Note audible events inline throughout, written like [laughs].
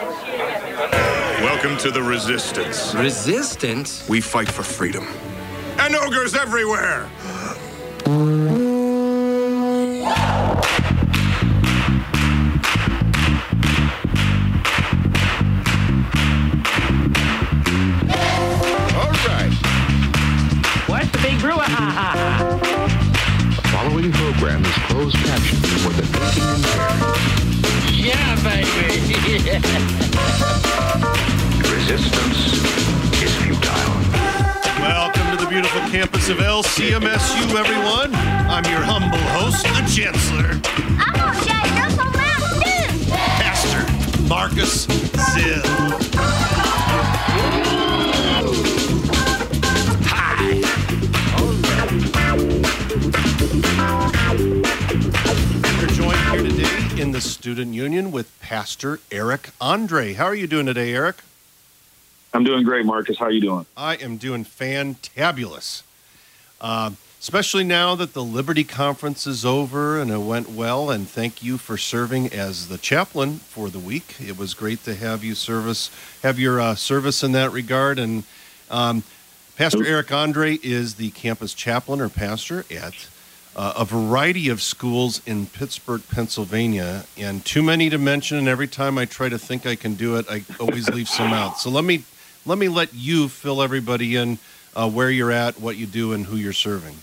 Welcome to the Resistance. Resistance? We fight for freedom. And ogres everywhere! All right. What's the big brew? Ha ha ha. The following program is closed captioned for the thinking impaired. Yeah, baby. [laughs] Resistance is futile. Welcome to the beautiful campus of LCMSU, everyone. I'm your humble host, the Chancellor, I'm gonna judge Russell Mouse. Pastor Marcus Zill. Student Union with Pastor Eric Andræ. How are you doing today, Eric? I'm doing great, Marcus. How are you doing? I am doing fantabulous. Uh, especially now that the Liberty Conference is over and it went well. And thank you for serving as the chaplain for the week. It was great to have you service, have your uh, service in that regard. And um, Pastor Eric Andræ is the campus chaplain or pastor at uh, a variety of schools in Pittsburgh, Pennsylvania, and too many to mention. And every time I try to think I can do it, I always leave some out. So let me let me let you fill everybody in uh, where you're at, what you do, and who you're serving.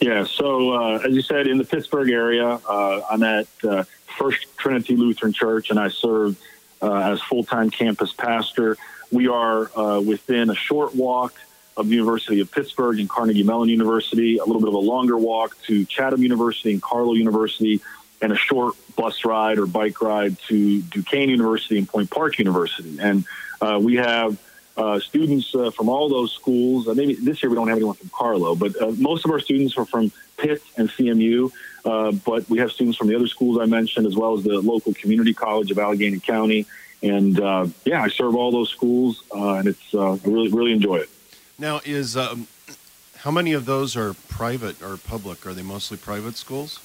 Yeah. So, uh, as you said, in the Pittsburgh area, uh, I'm at uh, First Trinity Lutheran Church, and I serve uh, as full-time campus pastor. We are within a short walk of the University of Pittsburgh and Carnegie Mellon University, a little bit of a longer walk to Chatham University and Carlow University, and a short bus ride or bike ride to Duquesne University and Point Park University. And uh, we have uh, students uh, from all those schools. Uh, maybe this year we don't have anyone from Carlow, but uh, most of our students are from Pitt and CMU. Uh, but we have students from the other schools I mentioned, as well as the local community college of Allegheny County. And uh, yeah, I serve all those schools, uh, and it's I really really enjoy it. Now, is um, how many of those are private or public? Are they mostly private schools?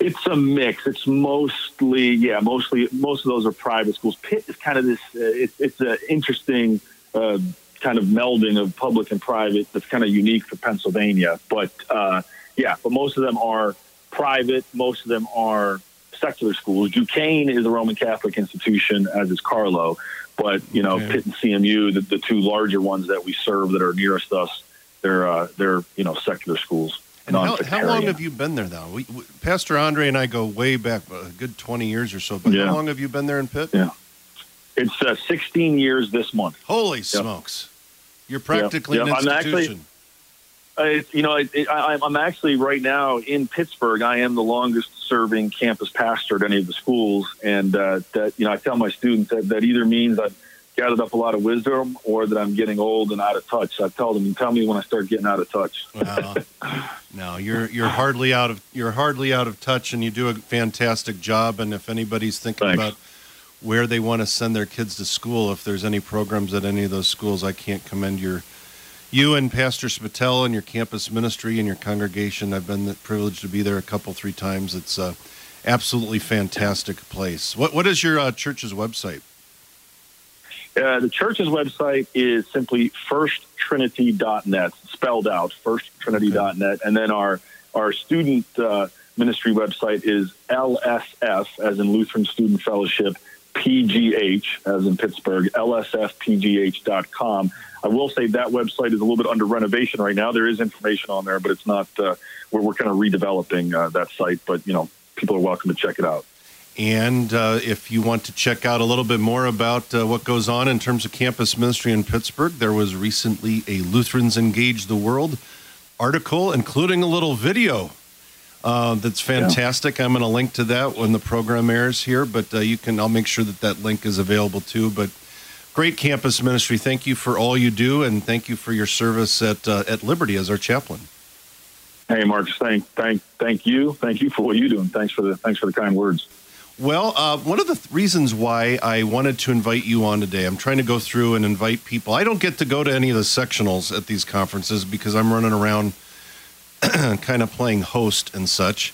It's a mix. It's mostly, yeah, mostly most of those are private schools. Pitt is kind of this. Uh, it's it's an interesting uh, kind of melding of public and private that's kind of unique for Pennsylvania. But uh, yeah, but most of them are private. Most of them are secular schools. Duquesne is a Roman Catholic institution, as is Carlow. But you know, Okay. Pitt and CMU, the, the two larger ones that we serve that are nearest us, they're uh, they're you know secular schools. And how, how long have you been there now? We, we, Pastor Andræ and I go way back, a good 20 years or so. But Yeah. how long have you been there in Pitt? Yeah. It's uh, 16 years this month. Holy smokes. You're practically Yep. an I'm actually- institution. Uh, you know, it, I, I'm actually right now in Pittsburgh. I am the longest serving campus pastor at any of the schools, and uh, that you know, I tell my students that that either means I've gathered up a lot of wisdom or that I'm getting old and out of touch. I tell them, tell me when I start getting out of touch. Well, [laughs] no, you're you're hardly out of you're hardly out of touch, and you do a fantastic job. And if anybody's thinking Thanks. about where they want to send their kids to school, if there's any programs at any of those schools, I can't commend your you and Pastor Spatel and your campus ministry and your congregation. I've been privileged to be there a couple three times. It's a absolutely fantastic place. What what is your uh, church's website? Uh, the church's website is simply firsttrinity.net, spelled out, firsttrinity.net. And then our, our student uh, ministry website is LSF, as in Lutheran Student Fellowship, PGH, as in Pittsburgh, lsfpgh.com. I will say that website is a little bit under renovation right now. There is information on there, but it's not, uh, we're, we're kind of redeveloping uh, that site. But, you know, people are welcome to check it out. And uh, if you want to check out a little bit more about uh, what goes on in terms of campus ministry in Pittsburgh, there was recently a Lutherans Engage the World article, including a little video uh, that's fantastic. I'm going to link to that when the program airs here, but uh, you can. I'll make sure that that link is available too. But great campus ministry. Thank you for all you do, and thank you for your service at uh, at Liberty as our chaplain. Hey, Mark. thank, thank, thank you. Thank you for what you do. And thanks for the, thanks for the kind words. Well, uh, one of the th- reasons why I wanted to invite you on today, I'm trying to go through and invite people. I don't get to go to any of the sectionals at these conferences because I'm running around [clears throat] kind of playing host and such.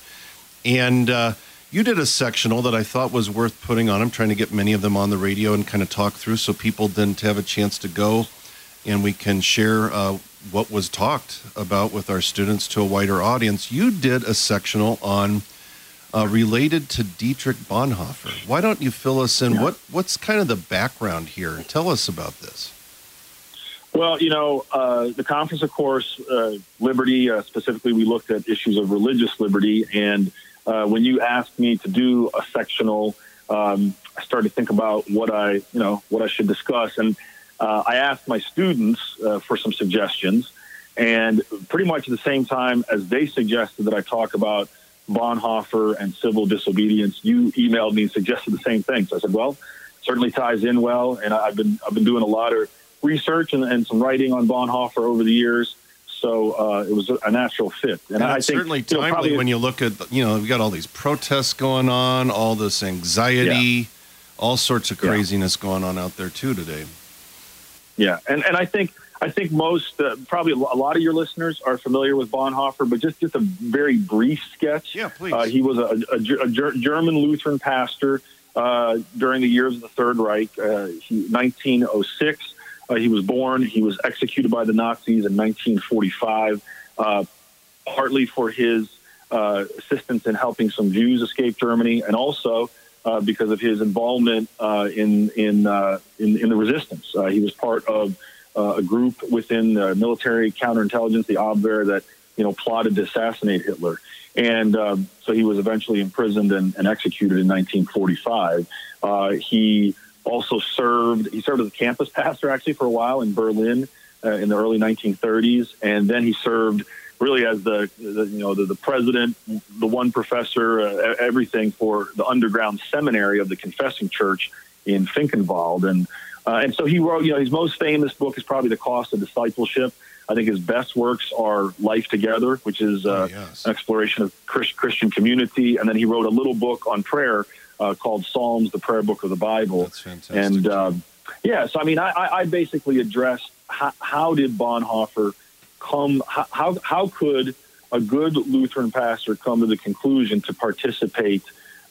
And, uh, You did a sectional that I thought was worth putting on. I'm trying to get many of them on the radio and kind of talk through so people didn't have a chance to go and we can share uh, what was talked about with our students to a wider audience. You did a sectional on uh, related to Dietrich Bonhoeffer. Why don't you fill us in? What What's kind of the background here? Tell us about this. Well, you know, uh, the conference, of course, uh, liberty, uh, specifically, we looked at issues of religious liberty. And uh, when you asked me to do a sectional, um, I started to think about what I, you know, what I should discuss. And uh, I asked my students uh, for some suggestions. And pretty much at the same time as they suggested that I talk about Bonhoeffer and civil disobedience, you emailed me and suggested the same thing. So I said, well, certainly ties in well. And I've been, I've been doing a lot of research and, and some writing on Bonhoeffer over the years. So uh, it was a natural fit, and, and I think certainly timely you know, probably, when you look at you know we've got all these protests going on, all this anxiety, yeah. all sorts of craziness yeah. going on out there too today. Yeah, and and I think I think most uh, probably a lot of your listeners are familiar with Bonhoeffer, but just just a very brief sketch. Yeah, please. Uh, he was a, a, a, German Lutheran pastor uh, during the years of the Third Reich. Uh, he, 1906. Uh, he was born. He was executed by the Nazis in 1945, uh, partly for his uh, assistance in helping some Jews escape Germany, and also uh, because of his involvement uh, in in, uh, in, in the resistance. he was part of a group within the military counterintelligence, the Abwehr, that you know plotted to assassinate Hitler. And um, so he was eventually imprisoned and, and executed in 1945. he also served. He served as a campus pastor actually for a while in Berlin uh, in the early 1930s, and then he served really as the, the you know the, the, president, the one professor, uh, everything for the underground seminary of the Confessing Church in Finkenwalde, and uh, and so he wrote. You know, his most famous book is probably The Cost of Discipleship. I think his best works are Life Together, which is uh, oh, yes. an exploration of Christian community, and then he wrote a little book on prayer uh, called Psalms, the prayer book of the Bible. That's fantastic. And um, yeah, so I mean, I, I basically addressed how, how did Bonhoeffer come? How how could a good Lutheran pastor come to the conclusion to participate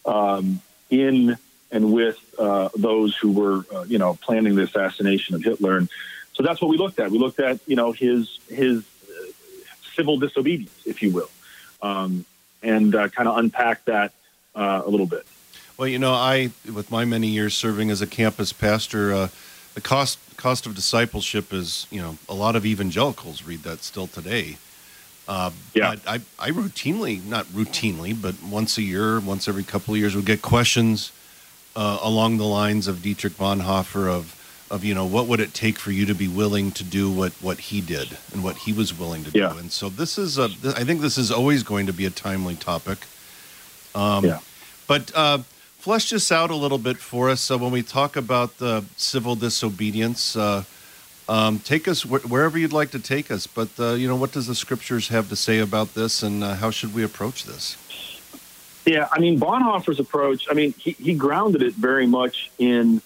um, in and with uh, those who were, uh, you know, planning the assassination of Hitler? And so that's what we looked at. We looked at, you know, his his uh, civil disobedience, if you will, um, and uh, kind of unpack that uh, a little bit. Well, you know, I with my many years serving as a campus pastor, uh, the cost cost of discipleship is you know a lot of evangelicals read that still today. Uh, yeah, I, I routinely, not routinely, but once a year, once every couple of years, would get questions uh, along the lines of Dietrich Bonhoeffer of of you know what would it take for you to be willing to do what what he did and what he was willing to yeah. do and so this is a i think this is always going to be a timely topic um, yeah but uh, flesh this out a little bit for us. So when we talk about the civil disobedience, uh, um, take us wh- wherever you'd like to take us. But uh, you know, what does the scriptures have to say about this, and uh, how should we approach this? Yeah, I mean Bonhoeffer's approach. I mean, he, he grounded it very much in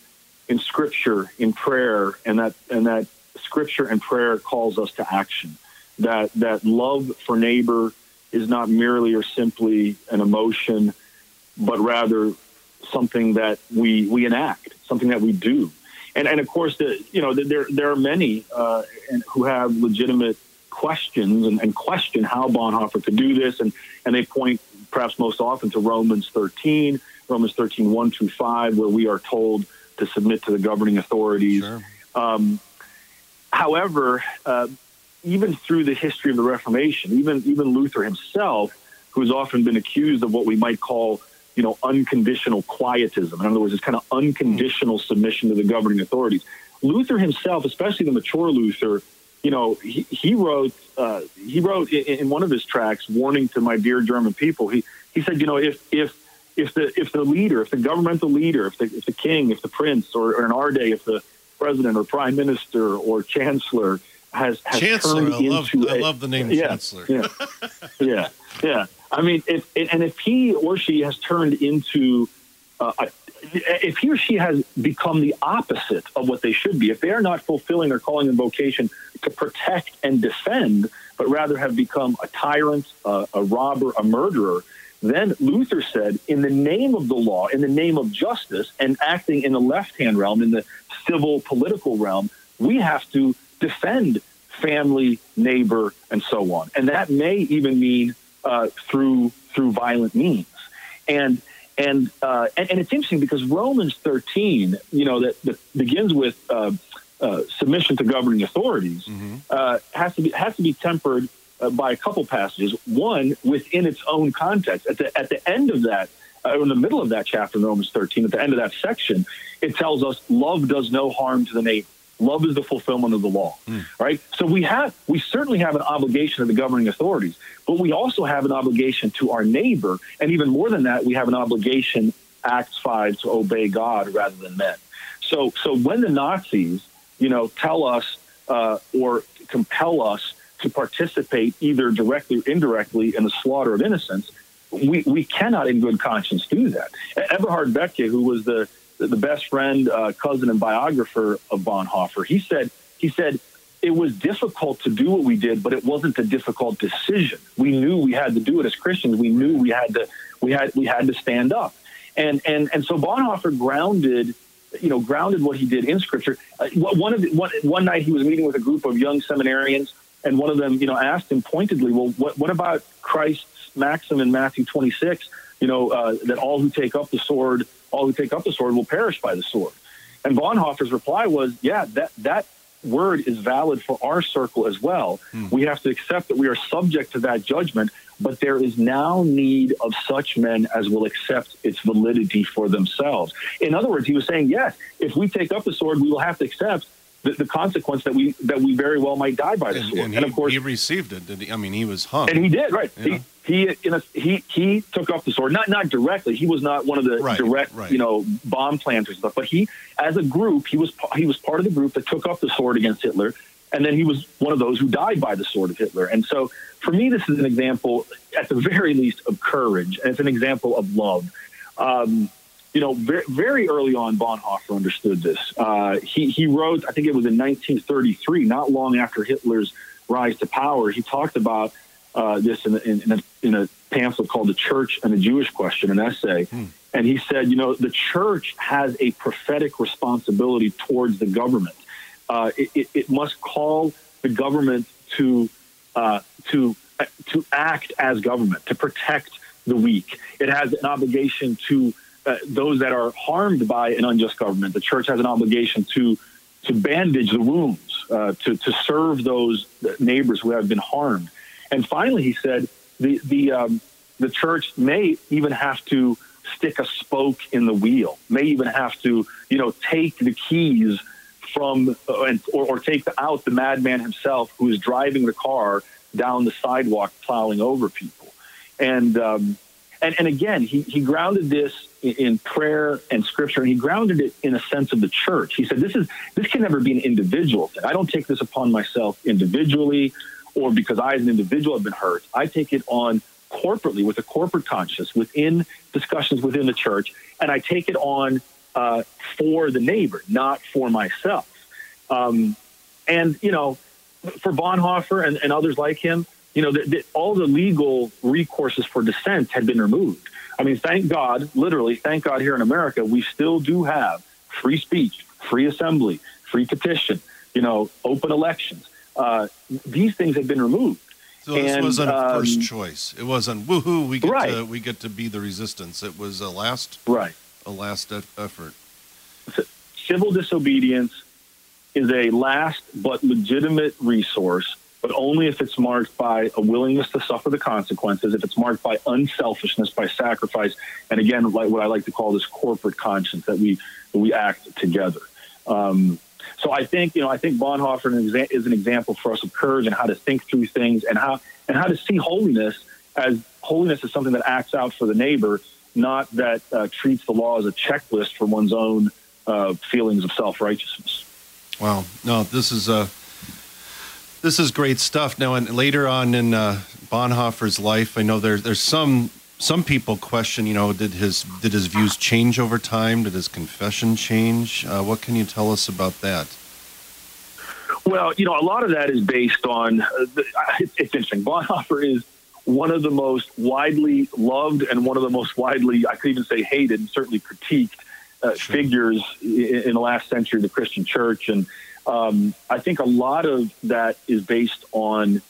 in scripture, in prayer, and that and that scripture and prayer calls us to action. That that love for neighbor is not merely or simply an emotion, but rather something that we we enact, something that we do. And and of course, the, you know there there are many uh, who have legitimate questions and, and question how Bonhoeffer could do this, and and they point perhaps most often to Romans 13, Romans 13, 1 through 5, where we are told to submit to the governing authorities. Sure. Um, however, uh, even through the history of the Reformation, even even Luther himself, who's often been accused of what we might call you know, unconditional quietism. In other words, it's kind of unconditional submission to the governing authorities. Luther himself, especially the mature Luther, you know, he, he wrote uh, he wrote in, in, one of his tracts, warning to my dear German people. He he said, you know, if if if the if the leader, if the governmental leader, if the if the king, if the prince, or, or in our day, if the president or prime minister or chancellor has, has chancellor, turned I love, into I love the name yeah, chancellor. yeah, [laughs] yeah, yeah. I mean, if and if he or she has turned into uh, a, if he or she has become the opposite of what they should be, if they are not fulfilling their calling and vocation to protect and defend, but rather have become a tyrant, a robber, a murderer, then Luther said, in the name of the law, in the name of justice, and acting in the left hand realm, in the civil political realm, we have to defend family, neighbor, and so on. And that may even mean uh, through through violent means. And and, uh, and and it's interesting because Romans 13, you know, that, that begins with uh, uh, submission to governing authorities, uh, has to be has to be tempered uh, by a couple passages. One within its own context. At the at the end of that, uh, in the middle of that chapter, in Romans 13, at the end of that section, it tells us love does no harm to the neighbor. Love is the fulfillment of the law, right? So we have, we certainly have an obligation to the governing authorities, but we also have an obligation to our neighbor, and even more than that, we have an obligation, Acts five, to obey God rather than men. So, so when the Nazis, you know, tell us uh, or compel us to participate either directly or indirectly in the slaughter of innocents, we, we cannot in good conscience do that. Eberhard Bethge, who was the the best friend, uh, cousin, and biographer of Bonhoeffer, he said he said it was difficult to do what we did, but it wasn't a difficult decision. We knew we had to do it as Christians. We knew we had to we had we had to stand up, and and and so Bonhoeffer grounded. You know, grounded what he did in Scripture. Uh, one of the, one, one night he was meeting with a group of young seminarians, and one of them, you know, asked him pointedly, "Well, what, what about Christ's maxim in Matthew 26? You know, uh, that all who take up the sword, all who take up the sword, will perish by the sword." And Bonhoeffer's reply was, "Yeah, that that word is valid for our circle as well. Hmm. We have to accept that we are subject to that judgment, but there is now need of such men as will accept its validity for themselves." In other words, he was saying, "Yes, if we take up the sword, we will have to accept." The, the consequence that we that we very well might die by the And, sword, and and, he, of course, he received it. Did he? I mean, he was hung. and he did right. Yeah. He he in a, he he took up the sword. Not not directly. He was not one of the Right, direct right. you know bomb planters and stuff. But he, as a group, he was he was part of the group that took up the sword against Hitler, and then he was one of those who died by the sword of Hitler. And so, for me, this is an example, at the very least, of courage, and it's an example of love. Um, you know, very, very early on, Bonhoeffer understood this. Uh, he, he wrote, I think it was in 1933, not long after Hitler's rise to power, he talked about uh, this in, a- in, in, a, in a pamphlet called The Church and the Jewish Question, an essay. And he said, you know, the church has a prophetic responsibility towards the government. Uh, it, it, it must call the government to uh, to to act as government to protect the weak. It has an obligation to uh, those that are harmed by an unjust government. The church has an obligation to to bandage the wounds, uh, to to serve those neighbors who have been harmed. And finally, he said the the um, the church may even have to stick a spoke in the wheel, may even have to you know take the keys from uh, and, or, or take out the madman himself who is driving the car down the sidewalk plowing over people. And um, and, and again, he, he grounded this in, prayer and scripture, and he grounded it in a sense of the church. He said, "This is this can never be an individual thing. I don't take this upon myself individually, or because I, as an individual, have been hurt. I take it on corporately with a corporate conscience within discussions within the church, and I take it on uh, for the neighbor, not for myself. Um, and you know, for Bonhoeffer and, and others like him, you know, the, the, all the legal recourses for dissent had been removed. I mean, thank God, literally, thank God here in America, we still do have free speech, free assembly, free petition, you know, open elections. Uh, these things have been removed. So this And, wasn't a first um, choice. It wasn't woohoo. We get Right. to we get to be the resistance. It was a last Right. a last effort. civil disobedience is a last but legitimate resource, but only if it's marked by a willingness to suffer the consequences, if it's marked by unselfishness, by sacrifice, and again, like what I like to call this corporate conscience that we that we act together. Um, so I think you know I think Bonhoeffer is an example for us of courage and how to think through things and how and how to see holiness as holiness is something that acts out for the neighbor, not that uh, treats the law as a checklist for one's own uh, feelings of self righteousness. Wow. No, this is uh this is great stuff. Now, and later on in uh, Bonhoeffer's life, I know there, there's some some people question. You know, did his did his views change over time? Did his confession change? Uh, what can you tell us about that? Well, you know, a lot of that is based on. Uh, the, it's, it's interesting. Bonhoeffer is one of the most widely loved and one of the most widely, I could even say hated and certainly critiqued uh, Sure. figures in, in the last century of the Christian church. And um, I think a lot of that is based on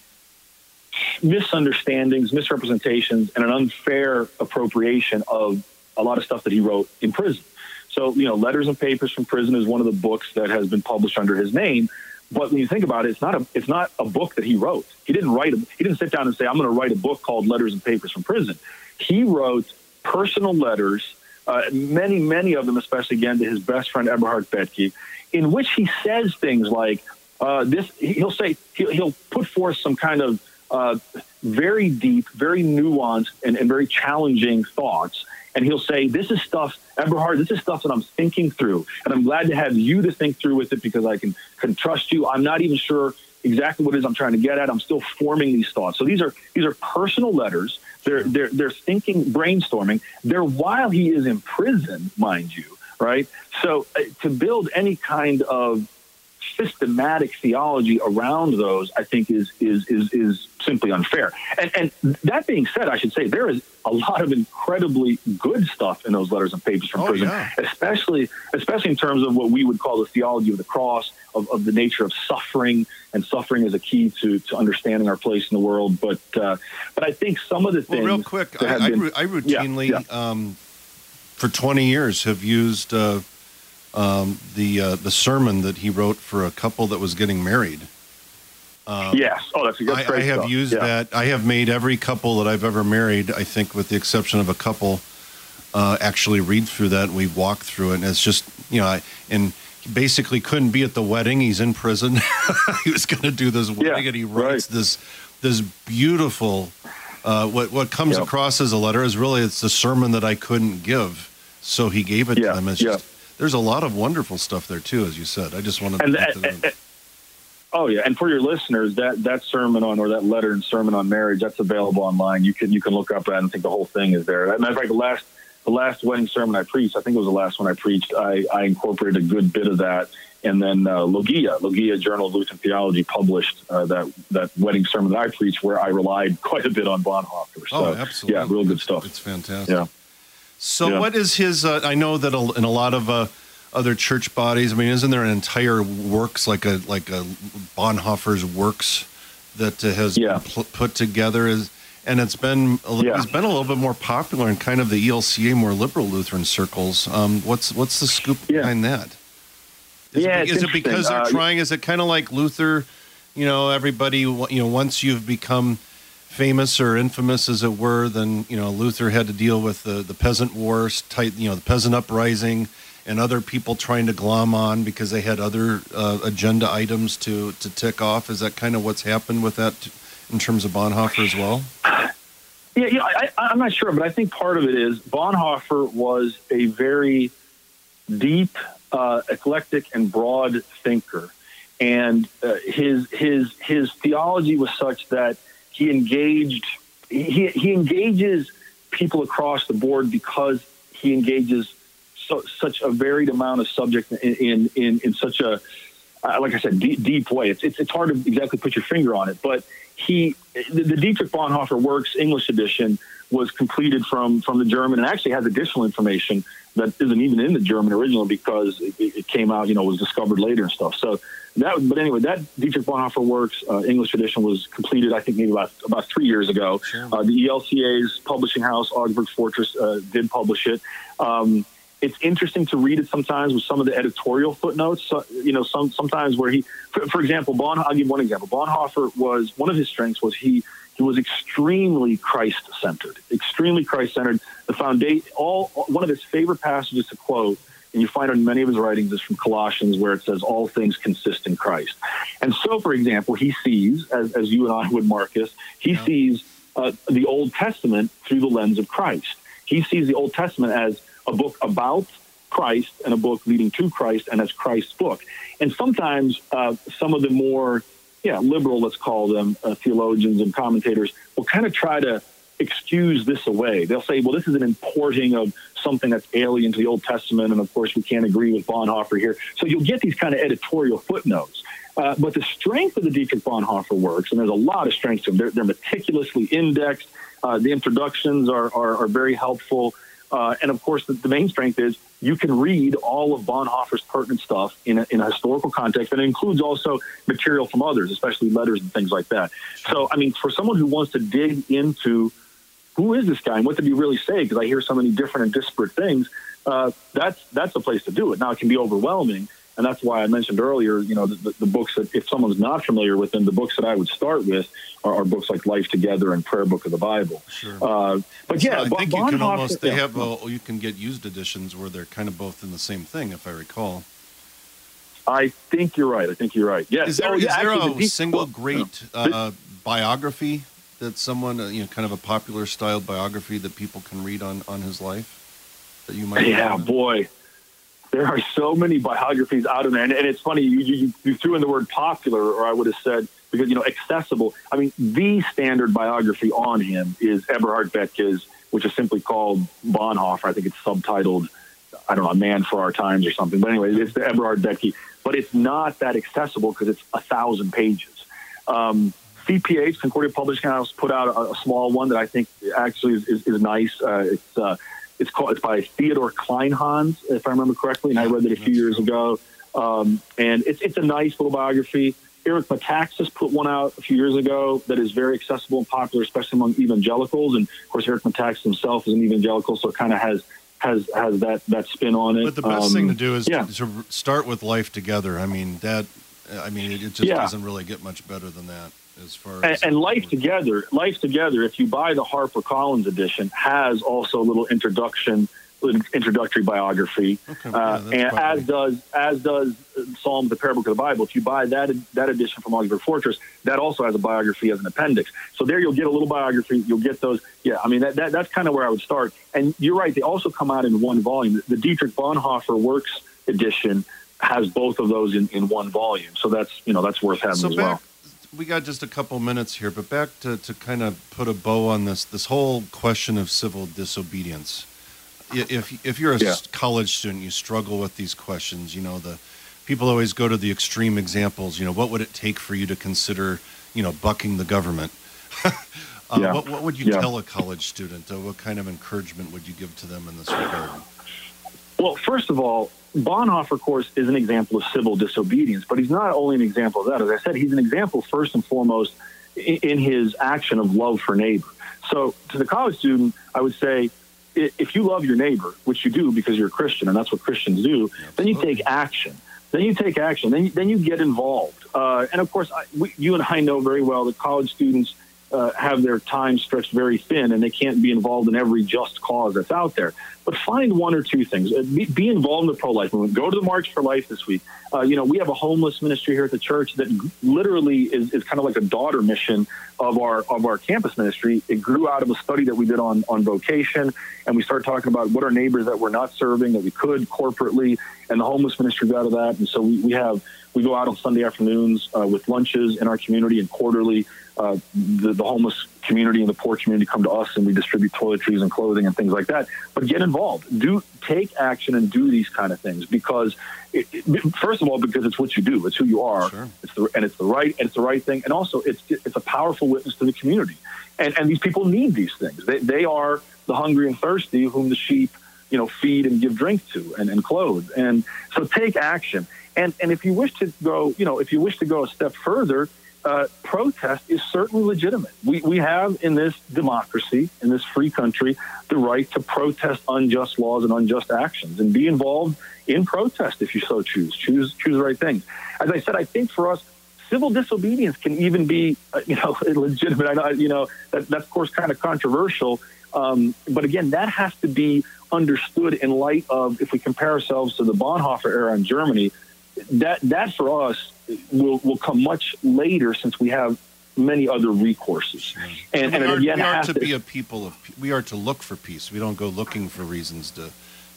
misunderstandings, misrepresentations, and an unfair appropriation of a lot of stuff that he wrote in prison. So, you know, Letters and Papers from Prison is one of the books that has been published under his name. But when you think about it, it's not a it's not a book that he wrote. He didn't write a, he didn't sit down and say, I'm going to write a book called Letters and Papers from Prison. He wrote personal letters, uh, many, many of them, especially again to his best friend Eberhard Bethge, in which he says things like uh, this. He'll say he'll, he'll put forth some kind of uh, very deep, very nuanced, and, and very challenging thoughts. And he'll say, "This is stuff, Eberhard. This is stuff that I'm thinking through, and I'm glad to have you to think through with it because I can can trust you. I'm not even sure exactly what it is I'm trying to get at. I'm still forming these thoughts. So these are these are personal letters. They're they're they're thinking, brainstorming. They're while he is in prison, mind you, right? So uh, to build any kind of systematic theology around those, I think is is is is simply unfair. And and that being said, I should say there is a lot of incredibly good stuff in those letters and papers from Oh, prison, yeah. especially especially in terms of what we would call the theology of the cross, of, of the nature of suffering, and suffering is a key to to understanding our place in the world. But uh, but I think some of the Well, things real quick, I, I, been- I Yeah, routinely, yeah. Um, for 20 years, have used uh, um, the uh, the sermon that he wrote for a couple that was getting married. yes, oh, that's, that's I, I have stuff. used Yeah. that. I have made every couple that I've ever married, I think, with the exception of a couple, uh, actually read through that. We've walked through it, and it's just you know, I, and he basically couldn't be at the wedding. He's in prison. [laughs] he was going to do this wedding, and he writes right. this this beautiful. Uh, what what comes Yeah. across as a letter is really it's the sermon that I couldn't give, so he gave it Yeah, to them. It's yeah. just there's a lot of wonderful stuff there too, as you said. I just wanted to and, point and- and- oh yeah, and for your listeners, that that sermon on or that letter and sermon on marriage that's available online. You can you can look up that and think the whole thing is there. As a matter of fact, the last the last wedding sermon I preached, I think it was the last one I preached. I, I incorporated a good bit of that, and then uh, Logia, Logia Journal of Lutheran Theology, published uh, that that wedding sermon that I preached, where I relied quite a bit on Bonhoeffer. So, Oh, absolutely. Yeah, real good stuff. It's fantastic. Yeah. So, Yeah. what is his? Uh, I know that in a lot of uh, other church bodies, I mean, isn't there an entire works like a like a Bonhoeffer's works that uh, has Yeah. pl- put together? Is and it's been a li- Yeah. it's been a little bit more popular in kind of the ELCA, more liberal Lutheran circles. Um, what's what's the scoop behind that? Is Yeah, it, is it because they're Uh, trying? Is it kind of like Luther? You know, everybody. You know, once you've become famous or infamous, as it were, then you know Luther had to deal with the the peasant wars, tight. You know, the peasant uprising, and other people trying to glom on because they had other uh, agenda items to to tick off. Is that kind of what's happened with that in terms of Bonhoeffer as well? Yeah, you know, I- I'm not sure, but I think part of it is Bonhoeffer was a very deep, uh, eclectic, and broad thinker, and uh, his his his theology was such that he engaged he he engages people across the board because he engages so, such a varied amount of subject in in in, in such a uh, like I said, deep, deep way. It's, it's it's hard to exactly put your finger on it, but he the, the Dietrich Bonhoeffer Works English edition was completed from from the German and actually has additional information that isn't even in the German original because it, it came out, you know, was discovered later and stuff. So that, but anyway, that Dietrich Bonhoeffer Works uh, English edition was completed, I think, maybe about about three years ago. Uh, the ELCA's publishing house, Augsburg Fortress, uh, did publish it. Um, it's interesting to read it sometimes with some of the editorial footnotes. So, you know, some sometimes where he, for, for example, Bon. I'll give one example. Bonhoeffer was one of his strengths was he he was extremely Christ centered, extremely Christ centered. The foundation, all one of his favorite passages to quote, and you find in many of his writings, is from Colossians, where it says, "All things consist in Christ." And so, for example, he sees, as, as you and I would, Marcus, he sees uh, the Old Testament through the lens of Christ. He sees the Old Testament as a book about Christ and a book leading to Christ and as Christ's book. And sometimes uh, some of the more, yeah, liberal, let's call them, uh, theologians and commentators will kind of try to excuse this away. They'll say, well, this is an importing of something that's alien to the Old Testament. And of course, we can't agree with Bonhoeffer here. So you'll get these kind of editorial footnotes. Uh, but the strength of the Dietrich Bonhoeffer works, and there's a lot of strength to them. They're, they're meticulously indexed. Uh, the introductions are, are, are very helpful. Uh, and of course, the, the, main strength is you can read all of Bonhoeffer's pertinent stuff in a, in a historical context, and it includes also material from others, especially letters and things like that. So, I mean, for someone who wants to dig into who is this guy and what did he really say, because I hear so many different and disparate things, uh, that's that's the place to do it. Now, it can be overwhelming, and that's why I mentioned earlier, you know, the, the, books that if someone's not familiar with them, the books that I would start with are, are books like Life Together and Prayer Book of the Bible. Sure. Uh, but yeah, I think Bonhoeffer, you can almost they yeah. have uh, you can get used editions where they're kind of both in the same thing, if I recall. I think you're right. I think you're right. Yes. Is there Oh, is there actually, a the single great [laughs] uh, biography that someone uh, you know kind of a popular style biography that people can read on on his life that you might Yeah, boy. There are so many biographies out there. And, and it's funny, you, you, you threw in the word popular, or I would have said, because, you know, accessible. I mean, the standard biography on him is Eberhard Bethge's, which is simply called Bonhoeffer. I think it's subtitled, I don't know, A Man for Our Times or something. But anyway, it's the Eberhard Bethge. But it's not that accessible because it's a thousand pages. Um, CPH, Concordia Publishing House, put out a, a small one that I think actually is, is, is nice. Uh, it's uh, it's called it's by Theodore Kleinhans, if I remember correctly, and I read it a few years ago. Um, and it's it's a nice little biography. Eric Metaxas put one out a few years ago that is very accessible and popular, especially among evangelicals. And of course, Eric Metaxas himself is an evangelical, so it kind of has has has that that spin on it. But the best Um, thing to do is yeah. to, to start with life together. I mean that. I mean it, it just Yeah. doesn't really get much better than that as far and, as and Life Together, Life Together. If you buy the Harper Collins edition, has also a little introduction, introductory biography, Okay, uh, yeah, and probably- as does as does Psalms, the Book of the Bible. If you buy that that edition from Augsburg Fortress, that also has a biography as an appendix. So there, you'll get a little biography. You'll get those. Yeah, I mean that, that that's kind of where I would start. And you're right; they also come out in one volume. The Dietrich Bonhoeffer Works edition has both of those in, in one volume. So that's you know that's worth having so as back, well. We got just a couple minutes here, but back to, to kind of put a bow on this this whole question of civil disobedience. If if you're a Yeah. college student, you struggle with these questions. You know, the people always go to the extreme examples. You know, what would it take for you to consider, you know, bucking the government? [laughs] uh, Yeah. what, what would you Yeah. tell a college student? Uh, what kind of encouragement would you give to them in this regard? Well, first of all, Bonhoeffer, of course, is an example of civil disobedience, but he's not only an example of that. As I said, he's an example first and foremost in, his action of love for neighbor. So, to the college student, I would say, if you love your neighbor, which you do because you're a Christian, and that's what Christians do, then you take action. Then you take action. Then you, then you get involved. Uh, and of course, I, we, you and I know very well that college students uh, have their time stretched very thin, and they can't be involved in every just cause that's out there. But find one or two things. Uh, Be, be involved in the pro-life movement. Go to the March for Life this week. Uh, you know, we have a homeless ministry here at the church that literally is, is kind of like a daughter mission of our of our campus ministry. It grew out of a study that we did on on vocation, and we started talking about what our neighbors that we're not serving that we could corporately, and the homeless ministry grew out of that. And so we, we have we go out on Sunday afternoons uh, with lunches in our community and quarterly. Uh, the, the homeless community and the poor community come to us and we distribute toiletries and clothing and things like that. But get involved. Do take action and do these kind of things because, it, it- first of all, because it's what you do. It's who you are. Sure. It's the, and it's the right and it's the right thing. And also, it's it's a powerful witness to the community. And and these people need these things. They they are the hungry and thirsty whom the sheep you know feed and give drink to and, and clothe. And so take action. And and if you wish to go, you know, if you wish to go a step further, uh, protest is certainly legitimate. We, we have in this democracy, in this free country, the right to protest unjust laws and unjust actions and be involved in protest if you so choose. Choose choose the right things. As I said, I think for us, civil disobedience can even be, uh, you know, [laughs] legitimate. I know, you know, that, that's of course kind of controversial. Um, but again, that has to be understood in light of if we compare ourselves to the Bonhoeffer era in Germany, that that for us will will come much later since we have many other recourses. And, we and are, again, we are has to be a people of we are to look for peace. We don't go looking for reasons to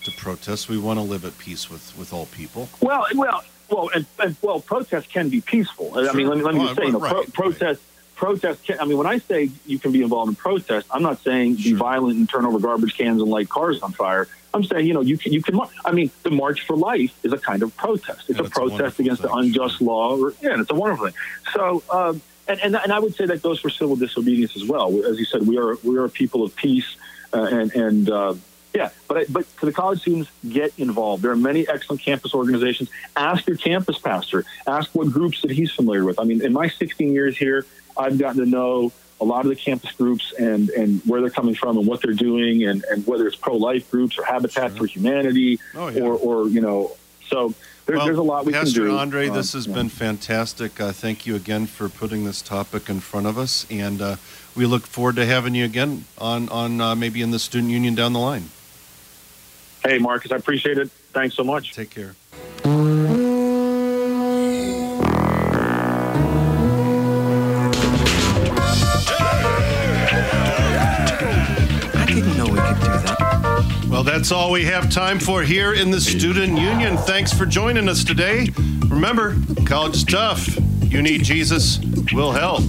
to protest. We want to live at peace with with all people. Well, well, well, and, and well, protest can be peaceful. I mean, let me let me Well, just say, right, pro- right. protest protest. Can, I mean, when I say you can be involved in protest, I'm not saying be violent and turn over garbage cans and light cars on fire. I'm saying, you know, you can, you can. I mean, the March for Life is a kind of protest. It's Yeah, a it's a protest against thing, the unjust law. Or, yeah, and it's a wonderful thing. So, um, and, and and I would say that goes for civil disobedience as well. As you said, we are we are a people of peace, uh, and and uh, yeah. But I, but to the college students, get involved. There are many excellent campus organizations. Ask your campus pastor. Ask what groups that he's familiar with. I mean, in my 16 years here, I've gotten to know a lot of the campus groups and, and where they're coming from and what they're doing and, and whether it's pro-life groups or Habitat for Humanity Oh, yeah. or, or, you know, so there, Well, there's a lot we Pastor can do. Andræ, Um, this has yeah. been fantastic. Uh, thank you again for putting this topic in front of us, and uh, we look forward to having you again on on uh, maybe in the student union down the line. Hey, Marcus, I appreciate it. Thanks so much. Take care. Well, that's all we have time for here in the student union. Thanks for joining us today. Remember, college is tough. You need Jesus. We'll help.